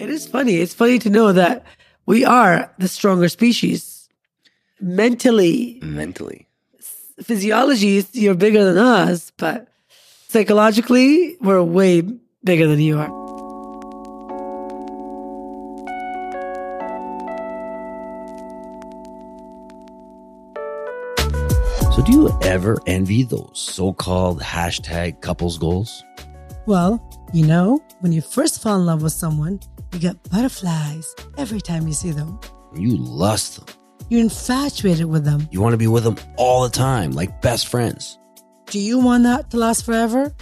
It is funny. It's funny to know that we are the stronger species. Mentally, Mentally. physiology, you're bigger than us, but psychologically, we're way bigger than you are. So, do you ever envy those so called hashtag couples goals? Well, you know, when you first fall in love with someone, you get butterflies every time you see them. You lust them. You're infatuated with them. You want to be with them all the time, like best friends. Do you want that to last forever?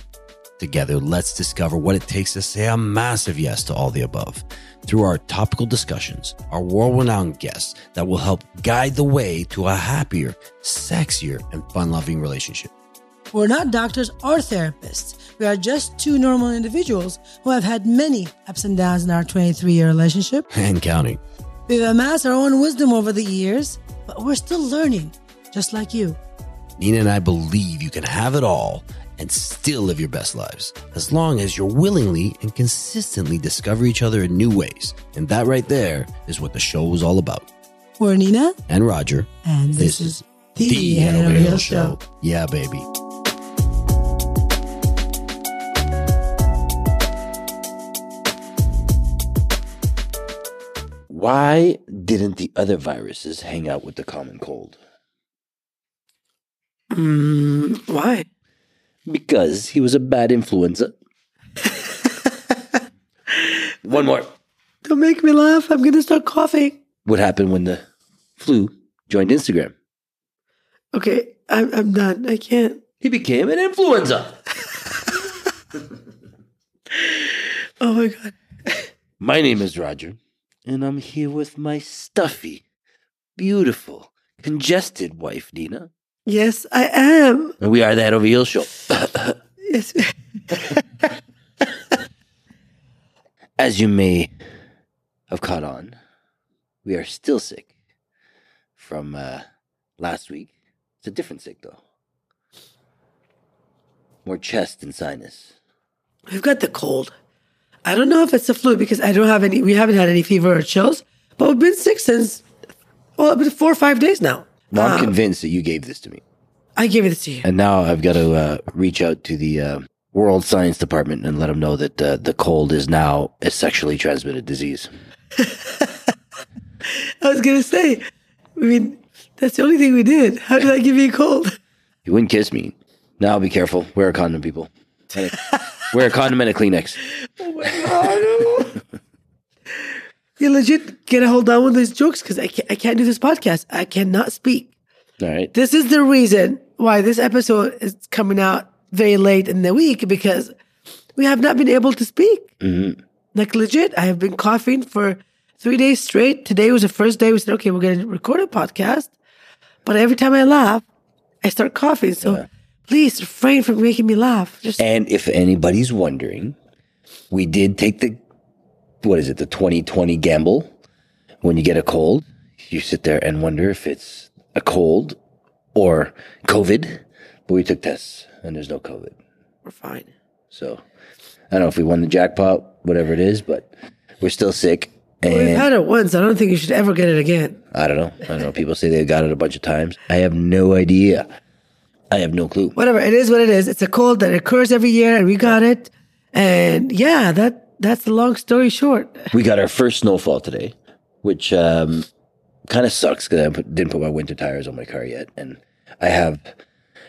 Together, let's discover what it takes to say a massive yes to all the above through our topical discussions, our world renowned guests that will help guide the way to a happier, sexier, and fun loving relationship. We're not doctors or therapists. We are just two normal individuals who have had many ups and downs in our 23 year relationship. And counting. We've amassed our own wisdom over the years, but we're still learning, just like you. Nina and I believe you can have it all and still live your best lives as long as you're willingly and consistently discover each other in new ways. And that right there is what the show is all about. We're Nina, And Roger, and this, is the, the Hill Hill Show. Yeah, baby. Why didn't the other viruses hang out with the common cold? Mm, why? Because he was a bad influenza. One more. Don't make me laugh. I'm going to start coughing. What happened when the flu joined Instagram? Okay, I'm, I'm done. I can't. He became an influenza. Oh my God. My name is Roger, and I'm here with my stuffy, beautiful, congested wife, Nina. Yes, I am. And we are Head Over Heels show. Yes. As you may have caught on, we are still sick from uh, last week. It's a different sick, though. More chest and sinus. We've got the cold. I don't know if it's the flu because I don't have any, we haven't had any fever or chills, but we've been sick since, well, it's been four or five days now. Now, I'm Um, convinced that you gave this to me. I gave it to you. And now I've got to uh, reach out to the uh, World Science Department and let them know that uh, the cold is now a sexually transmitted disease. I was going to say, I mean, that's the only thing we did. How did I give you a cold? You wouldn't kiss me. Now be careful. Wear a condom, people. Wear a condom and a Kleenex. Oh my God. no. You legit get a hold on with these jokes because I can't, I can't do this podcast. I cannot speak. All right. This is the reason why this episode is coming out very late in the week because we have not been able to speak. Mm-hmm. Like legit, I have been coughing for three days straight. Today was the first day we said, okay, we're going to record a podcast. But every time I laugh, I start coughing. So please refrain from making me laugh. Just And if anybody's wondering, we did take the, what is it, the 2020 gamble. When you get a cold, you sit there and wonder if it's a cold or COVID. But we took tests and there's no COVID. we're fine. So I don't know if we won the jackpot, whatever it is, but we're still sick. We've had it once. I don't think you should ever get it again. I don't know. I don't know. People say they got it a bunch of times. I have no idea. I have no clue. Whatever. It is what it is. It's a cold that occurs every year and we got it. And yeah, that that's the long story short. We got our first snowfall today, which um, kind of sucks because I put, didn't put my winter tires on my car yet, and I have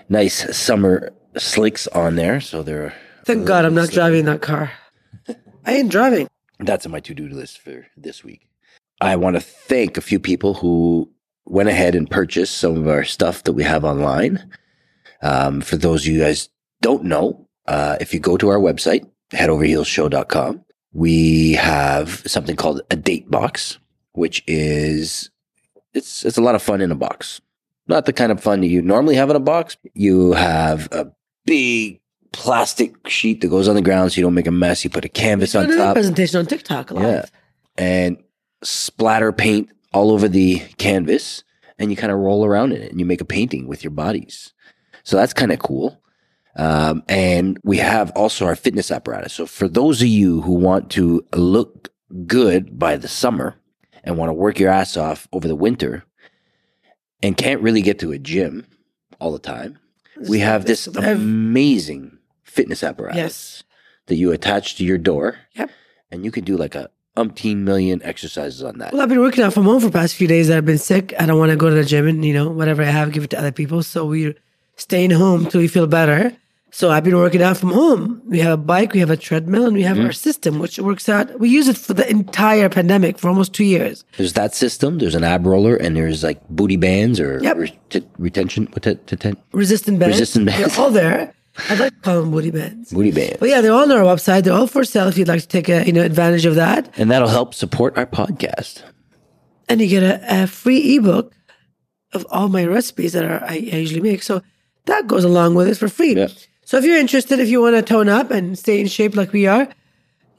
nice summer slicks on there, so they're Thank God I'm not driving that car. I ain't driving. that's on my to-do list for this week. I want to thank a few people who went ahead and purchased some of our stuff that we have online. Um, for those of you guys don't know, uh, if you go to our website, headoverheelsshow.com, we have something called a date box, which is it's it's a lot of fun in a box. Not the kind of fun that you normally have in a box. You have a big plastic sheet that goes on the ground so you don't make a mess. You put a canvas on top. presentation on TikTok live. Yeah. And splatter paint all over the canvas and you kind of roll around in it and you make a painting with your bodies. So that's kind of cool. Um, and we have also our fitness apparatus. So for those of you who want to look good by the summer and want to work your ass off over the winter and can't really get to a gym all the time, we have this amazing fitness apparatus Yes. that you attach to your door. Yep. And you can do like a umpteen million exercises on that. Well, I've been working out from home for the past few days I've been sick. I don't want to go to the gym and, you know, whatever I have, give it to other people. So we're staying home till we feel better. So I've been working out from home. We have a bike, we have a treadmill, and we have our mm-hmm. system, which works out. We use it for the entire pandemic for almost two years. There's that system. There's an ab roller, and there's like booty bands or Yep. ret- retention. What t- t- t- Resistant bands. Resistant bands. They're all there. I'd like to call them booty bands. booty bands, But yeah, they're all on our website. They're all for sale if you'd like to take a, you know advantage of that. and that'll help support our podcast. and you get a, a free ebook of all my recipes that are I, I usually make. So that goes along with it for free. Yeah. So if you're interested, if you want to tone up and stay in shape like we are,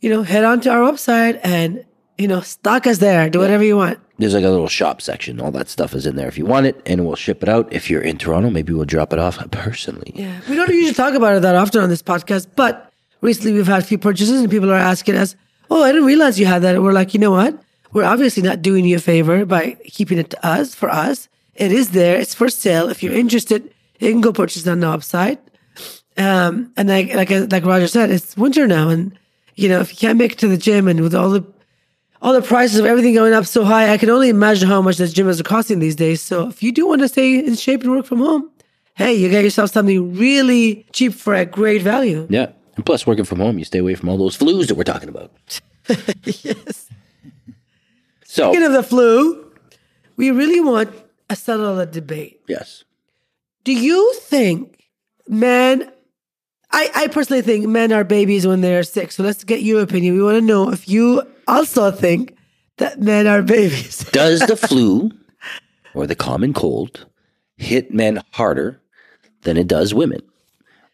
you know, head on to our website and you know, stock us there. Do whatever you want. There's like a little shop section. All that stuff is in there if you want it, and we'll ship it out. If you're in Toronto, maybe we'll drop it off personally. Yeah, we don't usually talk about it that often on this podcast, but recently we've had a few purchases and people are asking us, "Oh, I didn't realize you had that." And we're like, you know what? We're obviously not doing you a favor by keeping it to us for us. It is there. It's for sale. If you're interested, you can go purchase on the website. Um, and like like like Roger said, it's winter now, and you know if you can't make it to the gym, and with all the all the prices of everything going up so high, I can only imagine how much this gym is costing these days. So if you do want to stay in shape and work from home, hey, you get yourself something really cheap for a great value. Yeah. And plus, working from home, you stay away from all those flus that we're talking about. yes. So, Speaking of the flu, we really want a settle a debate. yes. Do you think men? I, I personally think men are babies when they're sick. So let's get your opinion. We want to know if you also think that men are babies. Does the flu or the common cold hit men harder than it does women?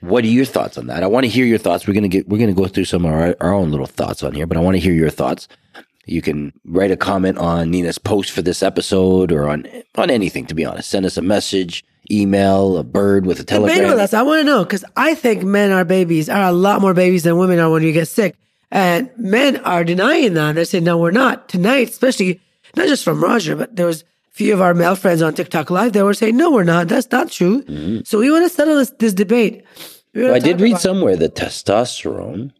What are your thoughts on that? I want to hear your thoughts. We're gonna get we're gonna go through some of our, our own little thoughts on here, but I want to hear your thoughts. You can write a comment on Nina's post for this episode or on on anything. To be honest, send us a message, email, a bird with a Debate with us. I want to know because I think men are babies, are a lot more babies than women are when you get sick. And men are denying that. They're saying, no, we're not. Tonight, especially, not just from Roger, but there was a few of our male friends on TikTok Live. They were saying, no, we're not. That's not true. So we want to settle this, this debate. We wanna Mm-hmm. I did read about- somewhere that testosterone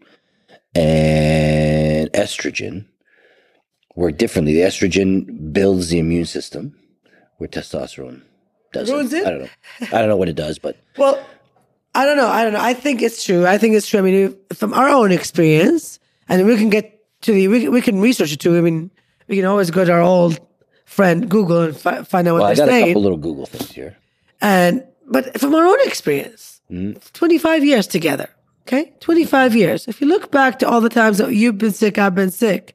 and estrogen work differently. The estrogen builds the immune system, where testosterone doesn't. Ruins it? I don't know. I don't know what it does, but Well, I don't know. I don't know. I think it's true. I think it's true. I mean, from our own experience, and we can get to the, we, can- we can research it too. I mean, we can always go to our old friend Google and fi- find out what well, I they're got a couple little Google things here. And but from our own experience, Mm-hmm. 25 years together. Okay? 25 years. If you look back to all the times that you've been sick, I've been sick,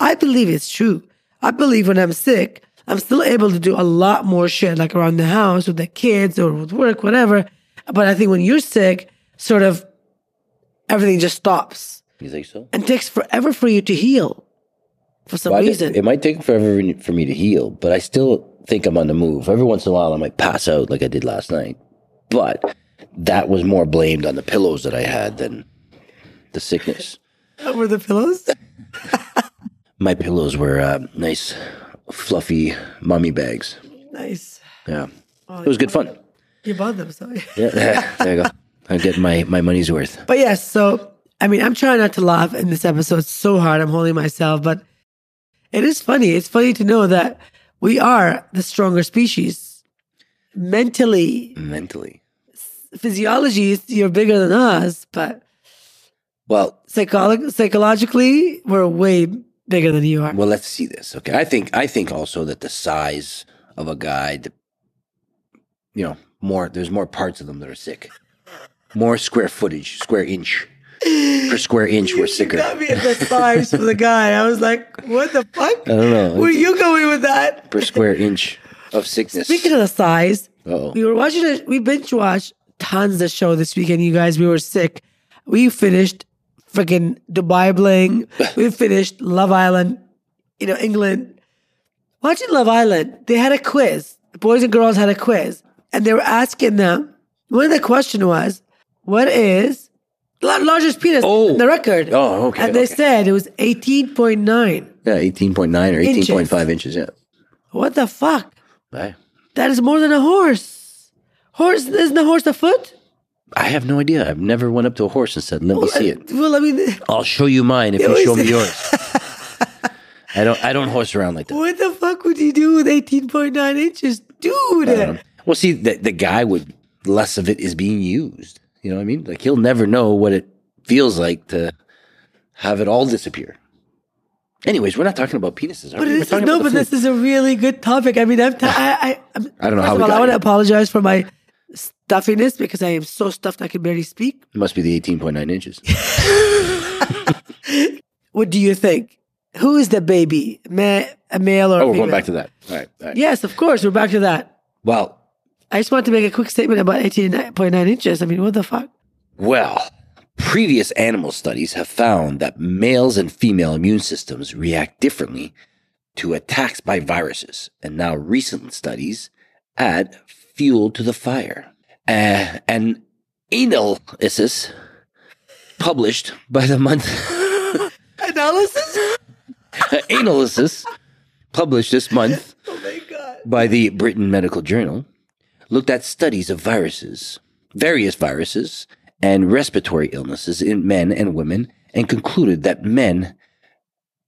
I believe it's true. I believe when I'm sick, I'm still able to do a lot more shit, like around the house with the kids or with work, whatever. But I think when you're sick, sort of everything just stops You think so? and takes forever for you to heal for some Well, reason. it might take forever for me to heal, but I still think I'm on the move. Every once in a while, I might pass out like I did last night, but that was more blamed on the pillows that I had than the sickness. Over the pillows? My pillows were uh, nice, fluffy mummy bags. nice. Yeah, oh, it was good fun. You bought them, sorry. Yeah, there you go. I get my my money's worth. But yes, so I mean, I'm trying not to laugh in this episode so hard. I'm holding myself, but it is funny. It's funny to know that we are the stronger species. Mentally, Mentally, physiology, you're bigger than us, but well, psycholo- psychologically, we're way bigger than you are. well, let's see this. Okay, I think I think also that the size of a guy, the, you know, more there's more parts of them that are sick, more square footage, square inch per square inch. We're sicker. You got me at the size for the guy. I was like, what the fuck? I don't know. Where you going with that? per square inch of sickness. Speaking of the size, Uh-oh. we were watching it. We binge watched tons of show this weekend. You guys, we were sick. We finished freaking Dubai Bling. we finished Love Island. You know, England. Watching Love Island, they had a quiz. The boys and girls had a quiz, and they were asking them. One of the question was, "What is La- largest penis Oh. in the record. Oh, okay, And they okay. said it was 18.9. Yeah, 18.9 or 18.5 inches. Yeah. What the fuck? I, That is more than a horse. Horse isn't a horse a foot? I have no idea. I've never went up to a horse and said, let me see it. Well, I mean, I'll show you mine if You you show me yours. I don't I don't horse around like that. what the fuck would you do with 18.9 inches? Dude. Well, see, the, the guy would less of it is being used. You know what I mean? Like he'll never know what it feels like to have it all disappear. Anyways, we're not talking about penises. Are But this is, no, but this is a really good topic. I mean, I'm t- I, I, I'm, I don't know first how all, got I want to apologize for my stuffiness because I am so stuffed I can barely speak. It must be the 18.9 inches. What do you think? Who is the baby? Ma- a male or oh, a we're female? going back to that. All right. All right. Yes, of course. We're back to that. Well, I just want to make a quick statement about 18.9 inches. I mean, what the fuck? Well, previous animal studies have found that males and female immune systems react differently to attacks by viruses, and now recent studies add fuel to the fire. Uh, an analysis published by the month Analysis? analysis published this month Oh my God. by the Britain Medical Journal looked at studies of viruses, various viruses, and respiratory illnesses in men and women and concluded that men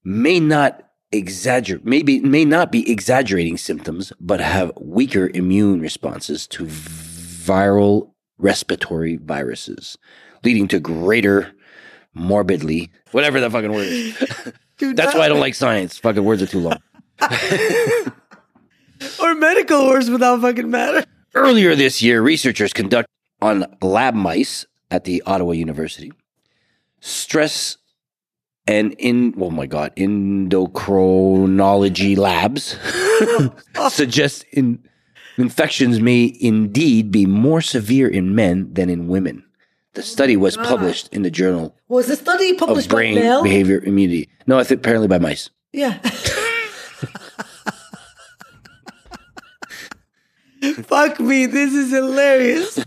may not exaggerate maybe may not be exaggerating symptoms but have weaker immune responses to viral respiratory viruses leading to greater morbidly whatever the fucking word is. Dude, that's why i don't like science. Fucking words are too long. Or medical words without fucking matter. Earlier this year, researchers conducted on lab mice at the Ottawa University. Stress and in oh my god endocrinology labs suggest in, infections may indeed be more severe in men than in women. The oh study was published in the Journal Was the study of published by Brain Mel? Behavior Immunity. No, I think apparently by mice. Yeah. Fuck me, this is hilarious. of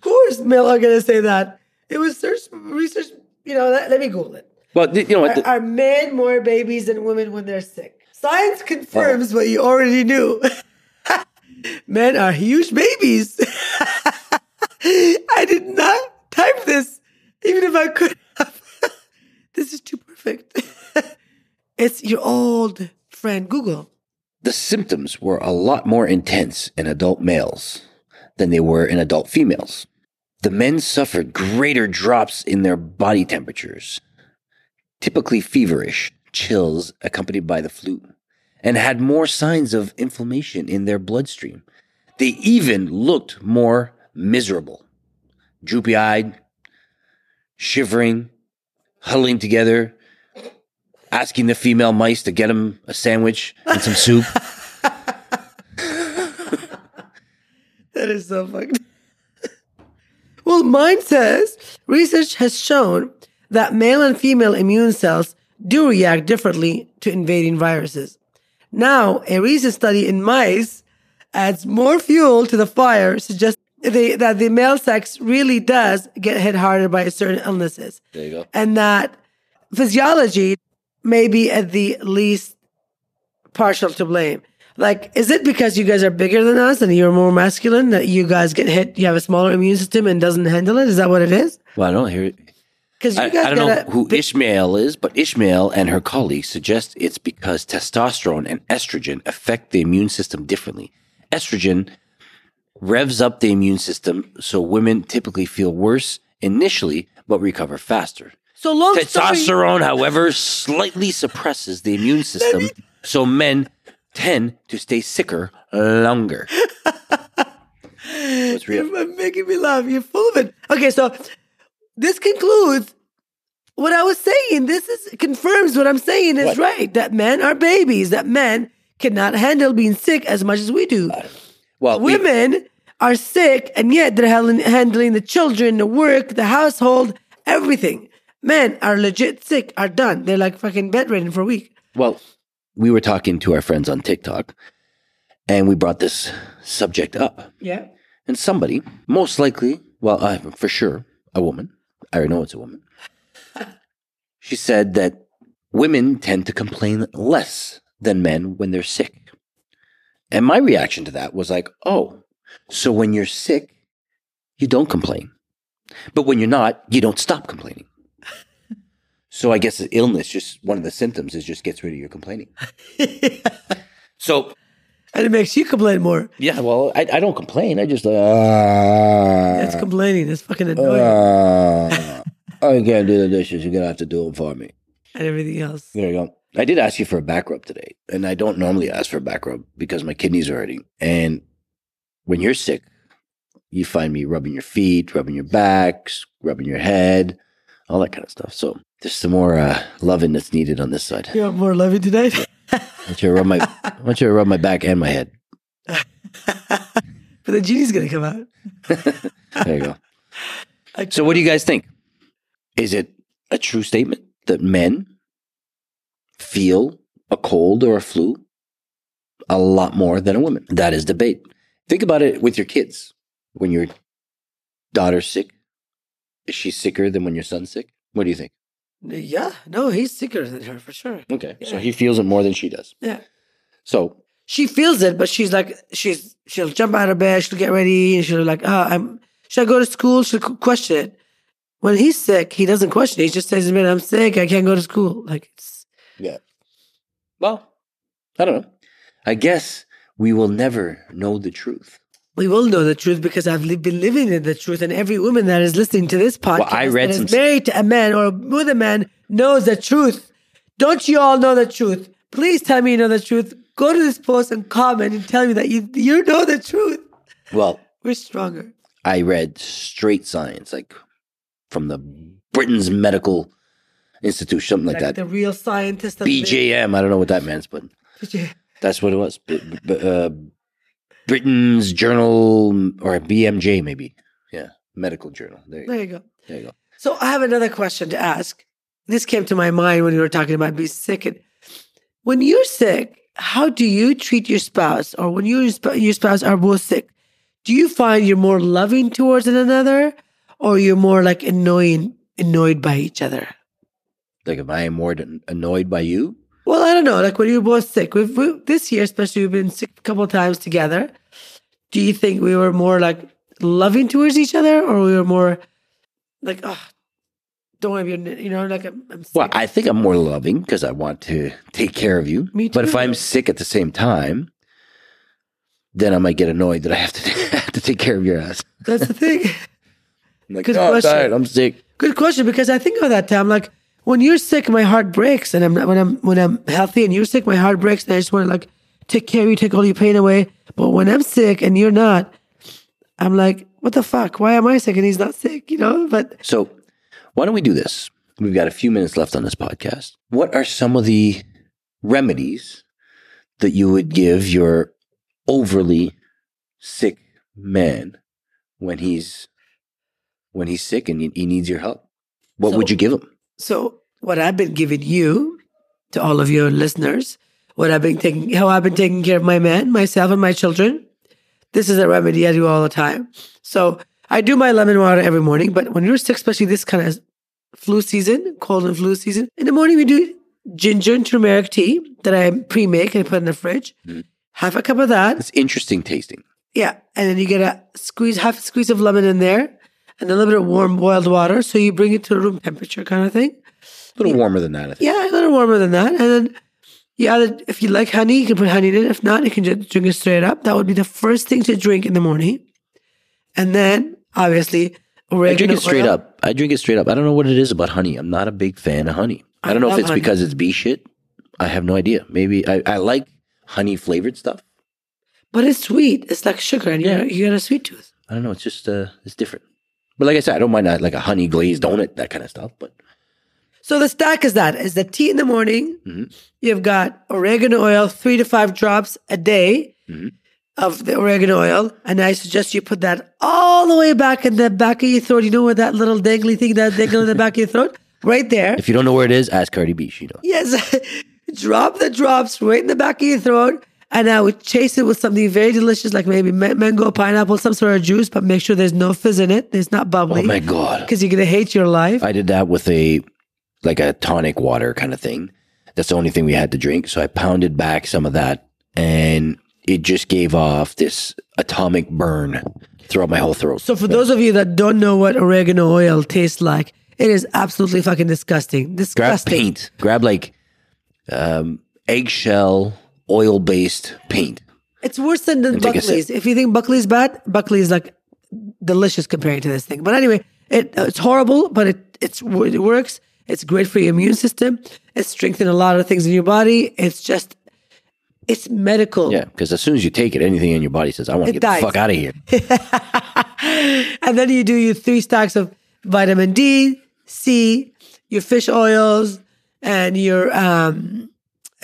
course, Mel are gonna say that. It was search research. You know, let, let me Google it. Well, you know what? Are, are men more babies than women when they're sick? Science confirms what you already knew. men are huge babies. I did not type this, even if I could have. this is too perfect. it's your old friend Google. the symptoms were a lot more intense in adult males than they were in adult females. The men suffered greater drops in their body temperatures, typically feverish, chills accompanied by the flu, and had more signs of inflammation in their bloodstream. They even looked more miserable, droopy eyed, shivering, huddling together, asking the female mice to get them a sandwich and some soup. That is so fucked. well, mine says research has shown that male and female immune cells do react differently to invading viruses. Now, a recent study in mice adds more fuel to the fire, suggesting they, that the male sex really does get hit harder by certain illnesses. There you go. And that physiology may be at the least partial to blame. Like, is it because you guys are bigger than us and you're more masculine that you guys get hit? You have a smaller immune system and doesn't handle it? Is that what it is? Well, I don't hear it. Because I, I don't know who Ishmael is, but Ishmael and her colleagues suggest it's because testosterone and estrogen affect the immune system differently. Estrogen revs up the immune system, so women typically feel worse initially, but recover faster. So long story. Testosterone, however, slightly suppresses the immune system, so men tend to stay sicker longer. That's real. You're making me laugh. You're full of it. Okay, so this concludes what I was saying. This is confirms what I'm saying is What? right. That men are babies. That men cannot handle being sick as much as we do. Well, we- Women are sick, and yet they're handling, handling the children, the work, the household, everything. Men are legit sick, are done. They're like fucking bedridden for a week. Well, we were talking to our friends on TikTok and we brought this subject up. Yeah. And somebody, most likely, well, uh, for sure, a woman, I already know it's a woman. She said that women tend to complain less than men when they're sick. And my reaction to that was like, oh, so when you're sick, you don't complain. But when you're not, you don't stop complaining. So I guess the illness, just one of the symptoms is just gets rid of your complaining. So And it makes you complain more. yeah, well, I, I don't complain. I just uh, That's complaining. That's fucking annoying. uh, I can't do the dishes. You're gonna have to do them for me. and everything else. There you go. I did ask you for a back rub today, and I don't normally ask for a back rub because my kidneys are hurting. And when you're sick, you find me rubbing your feet, rubbing your backs, rubbing your head, all that kind of stuff. So there's some more uh, loving that's needed on this side. You want more loving tonight? I want you to rub my, I want you to rub my back and my head. but the genie's gonna come out. There you go. So what do you guys think? Is it a true statement that men feel a cold or a flu a lot more than a woman? That is debate. Think about it with your kids. When your daughter's sick, is she sicker than when your son's sick? What do you think? Yeah, no, he's sicker than her for sure. Okay. So he feels it more than she does. Yeah. So She feels it, but she's like, she's she'll jump out of bed, she'll get ready, and she'll be like, oh, I'm should I go to school? She'll question it. When he's sick, he doesn't question it. He just says, "Man, I'm sick. I can't go to school." Like it's yeah. Well, I don't know. I guess we will never know the truth. We will know the truth because I've li- been living in the truth, and every woman that is listening to this podcast I read that is some- married to a man or with a man knows the truth. Don't you all know the truth? Please tell me you know the truth. Go to this post and comment and tell me that you you know the truth. Well, We're stronger. I read straight science, like from the Britain's Medical Institute, something like, Like that. the real scientist. BJM, I don't know what that means, but that's what it was. B- b- uh, Britain's Journal or BMJ, maybe. Yeah, medical journal. There you, There you go. there you go. So I have another question to ask. This came to my mind when you were talking about being sick. And when you're sick, how do you treat your spouse, or when you and your spouse are both sick? Do you find you're more loving towards one another, or you're more like annoying, annoyed by each other? Like, am I am more annoyed by you? Well, I don't know. Like when you were both sick, we've, we, this year especially, we've been sick a couple of times together. Do you think we were more like loving towards each other, or we were more like, oh, don't want to be, you know, like I'm, I'm sick. Well, I think I'm more loving because I want to take care of you. Me But if. I'm sick at the same time, then I might get annoyed that I have to have to take care of your ass. That's the thing. I'm like, Good "Oh, I'm question. tired. I'm sick. Good question because I think of that time like when you're sick, my heart breaks, and I'm not, when I'm when I'm healthy and you're sick, my heart breaks, and I just want to like take care of you, take all your pain away. But when I'm sick and you're not, I'm like, what the fuck? Why am I sick and he's not sick? You know? But So, why don't we do this? We've got a few minutes left on this podcast. What are some of the remedies that you would give your overly sick man when he's when he's sick and he, he needs your help? What would you give him? So what I've been giving you to all of your listeners, what I've been taking, how I've been taking care of my man, myself, and my children. This is a remedy I do all the time. So I do my lemon water every morning, but when you're sick, especially this kind of flu season, cold and flu season, in the morning we do ginger and turmeric tea that I pre-make and put in the fridge. Mm-hmm. Half a cup of that. It's interesting tasting. Yeah. And then you get a squeeze, half a squeeze of lemon in there and a little bit of warm boiled water. So you bring it to room temperature kind of thing. A little warmer than that, I think. Yeah, a little warmer than that. And then you either, if you like honey, you can put honey in it. If not, you can just drink it straight up. That would be the first thing to drink in the morning. And then, obviously. I drink it straight oil. up. I drink it straight up. I don't know what it is about honey. I'm not a big fan of honey. I I don't know if it's honey. because it's bee shit. I have no idea. Maybe I, I like honey flavored stuff. But it's sweet. It's like sugar, and Yeah. you you got a sweet tooth. I don't know. It's just uh, it's different. But like I said, I don't mind like a honey glazed donut, that kind of stuff. But So the stack is that is the tea in the morning. Mhm. You've got oregano oil, three to five drops a day Mhm. of the oregano oil, and I suggest you put that all the way back in the back of your throat. You know where that little dangly thing that dangle in the back of your throat, right there. if you don't know where it is, ask Cardi B. She knows. Yes, drop the drops right in the back of your throat, And I would chase it with something very delicious, like maybe ma- mango, pineapple, some sort of juice, but make sure there's no fizz in it. It's not bubbly. Oh my God. Because you're to hate your life. I did that with a like a tonic water kind of thing. That's the only thing we had to drink. So I pounded back some of that and it just gave off this atomic burn throughout my whole throat. So for those of you that don't know what oregano oil tastes like, it is absolutely fucking disgusting. Disgusting. Grab paint. Grab like um, eggshell oil based paint. It's worse than the take a sip. Buckley's. If you think Buckley's bad, Buckley's like delicious compared to this thing. But anyway, it it's horrible, but it it's it works. It's great for your immune system. It strengthens a lot of things in your body. It's just it's medical. Yeah, because as soon as you take it, anything in your body says, "I want to get dies. the fuck out of here." And then you do your three stacks of vitamin D, C, your fish oils, and your um,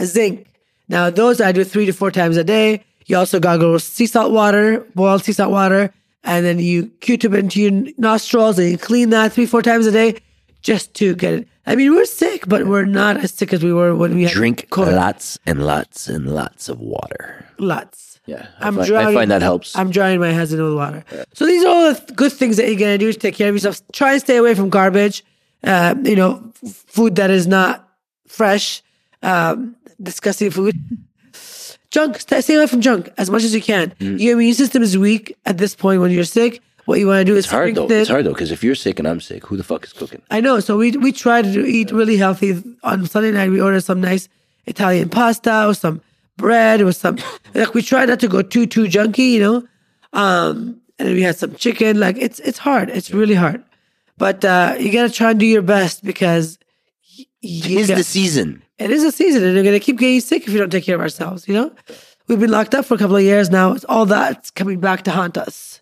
zinc. Now, those I do three to four times a day. You also gargle with sea salt water, boiled sea salt water, and then you Q-tip into your nostrils and you clean that three, four times a day just to get it. I mean, we're sick, but we're not as sick as we were when we had Drink COVID. lots and lots and lots of water. Lots. Yeah, I, I'm find, I find that helps. I'm drowning my husband with water. So these are all the th- good things that you're gonna do to take care of yourself. Try and stay away from garbage. Uh, you know, f- food that is not fresh, um, disgusting food. junk. Stay, away from junk as much as you can. Mm. Your immune system is weak at this point when you're sick. What you want to do is it's hard though. It's hard though because if you're sick and I'm sick, who the fuck is cooking? I know. So we we try to eat really healthy. On Sunday night, we order some nice Italian pasta or some bread or some like we try not to go too too junky, you know. Um, and then we had some chicken. Like it's it's hard. It's really hard. But uh, you gotta try and do your best because y- It's got- the season. It is a season, and we're gonna keep getting sick if we don't take care of ourselves. You know, we've been locked up for a couple of years now. It's all that's coming back to haunt us.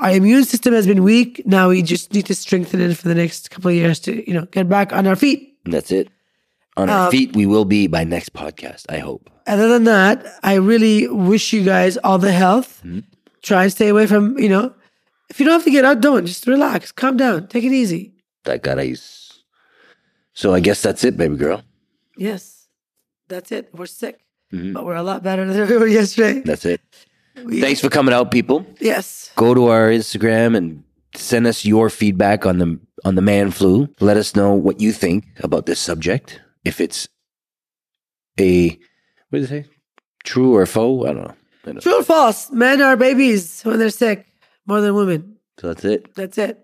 Our immune system has been weak. Now we just need to strengthen it for the next couple of years to, you know, get back on our feet. That's it. On Um, our feet, we will be by next podcast. I hope. Other than that, I really wish you guys all the health. Try and stay away from, you know, if you don't have to get out, don't. Just relax, calm down, take it easy. That guys. So I guess that's it, baby girl. Yes, that's it. We're sick, Mm-hmm. but we're a lot better than we were yesterday. That's it. We- Thanks for coming out, people. Yes. Go to our Instagram and send us your feedback on the on the man flu. Let us know what you think about this subject. If it's a what did it say? True or faux? I don't know. I don't know. True or false? Men are babies when they're sick more than women. So that's it. That's it.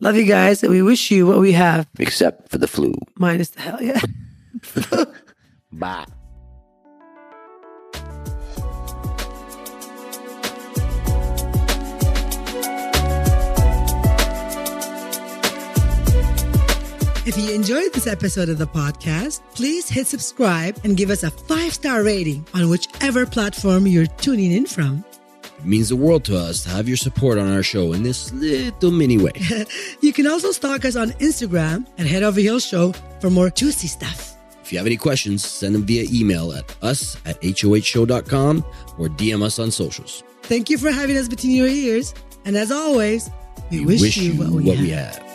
Love you guys, and we wish you what we have, Except for the flu. minus the hell yeah. Bye. If you enjoyed this episode of the podcast, please hit subscribe and give us a five star rating on whichever platform you're tuning in from. It means the world to us to have your support on our show in this little mini way. You can also stalk us on Instagram at Head Over Heels Show for more juicy stuff. If you have any questions, send them via email at us at hohshow.com or DM us on socials. Thank you for having us between your ears. And as always, we, wish, you, what, we, have. we have.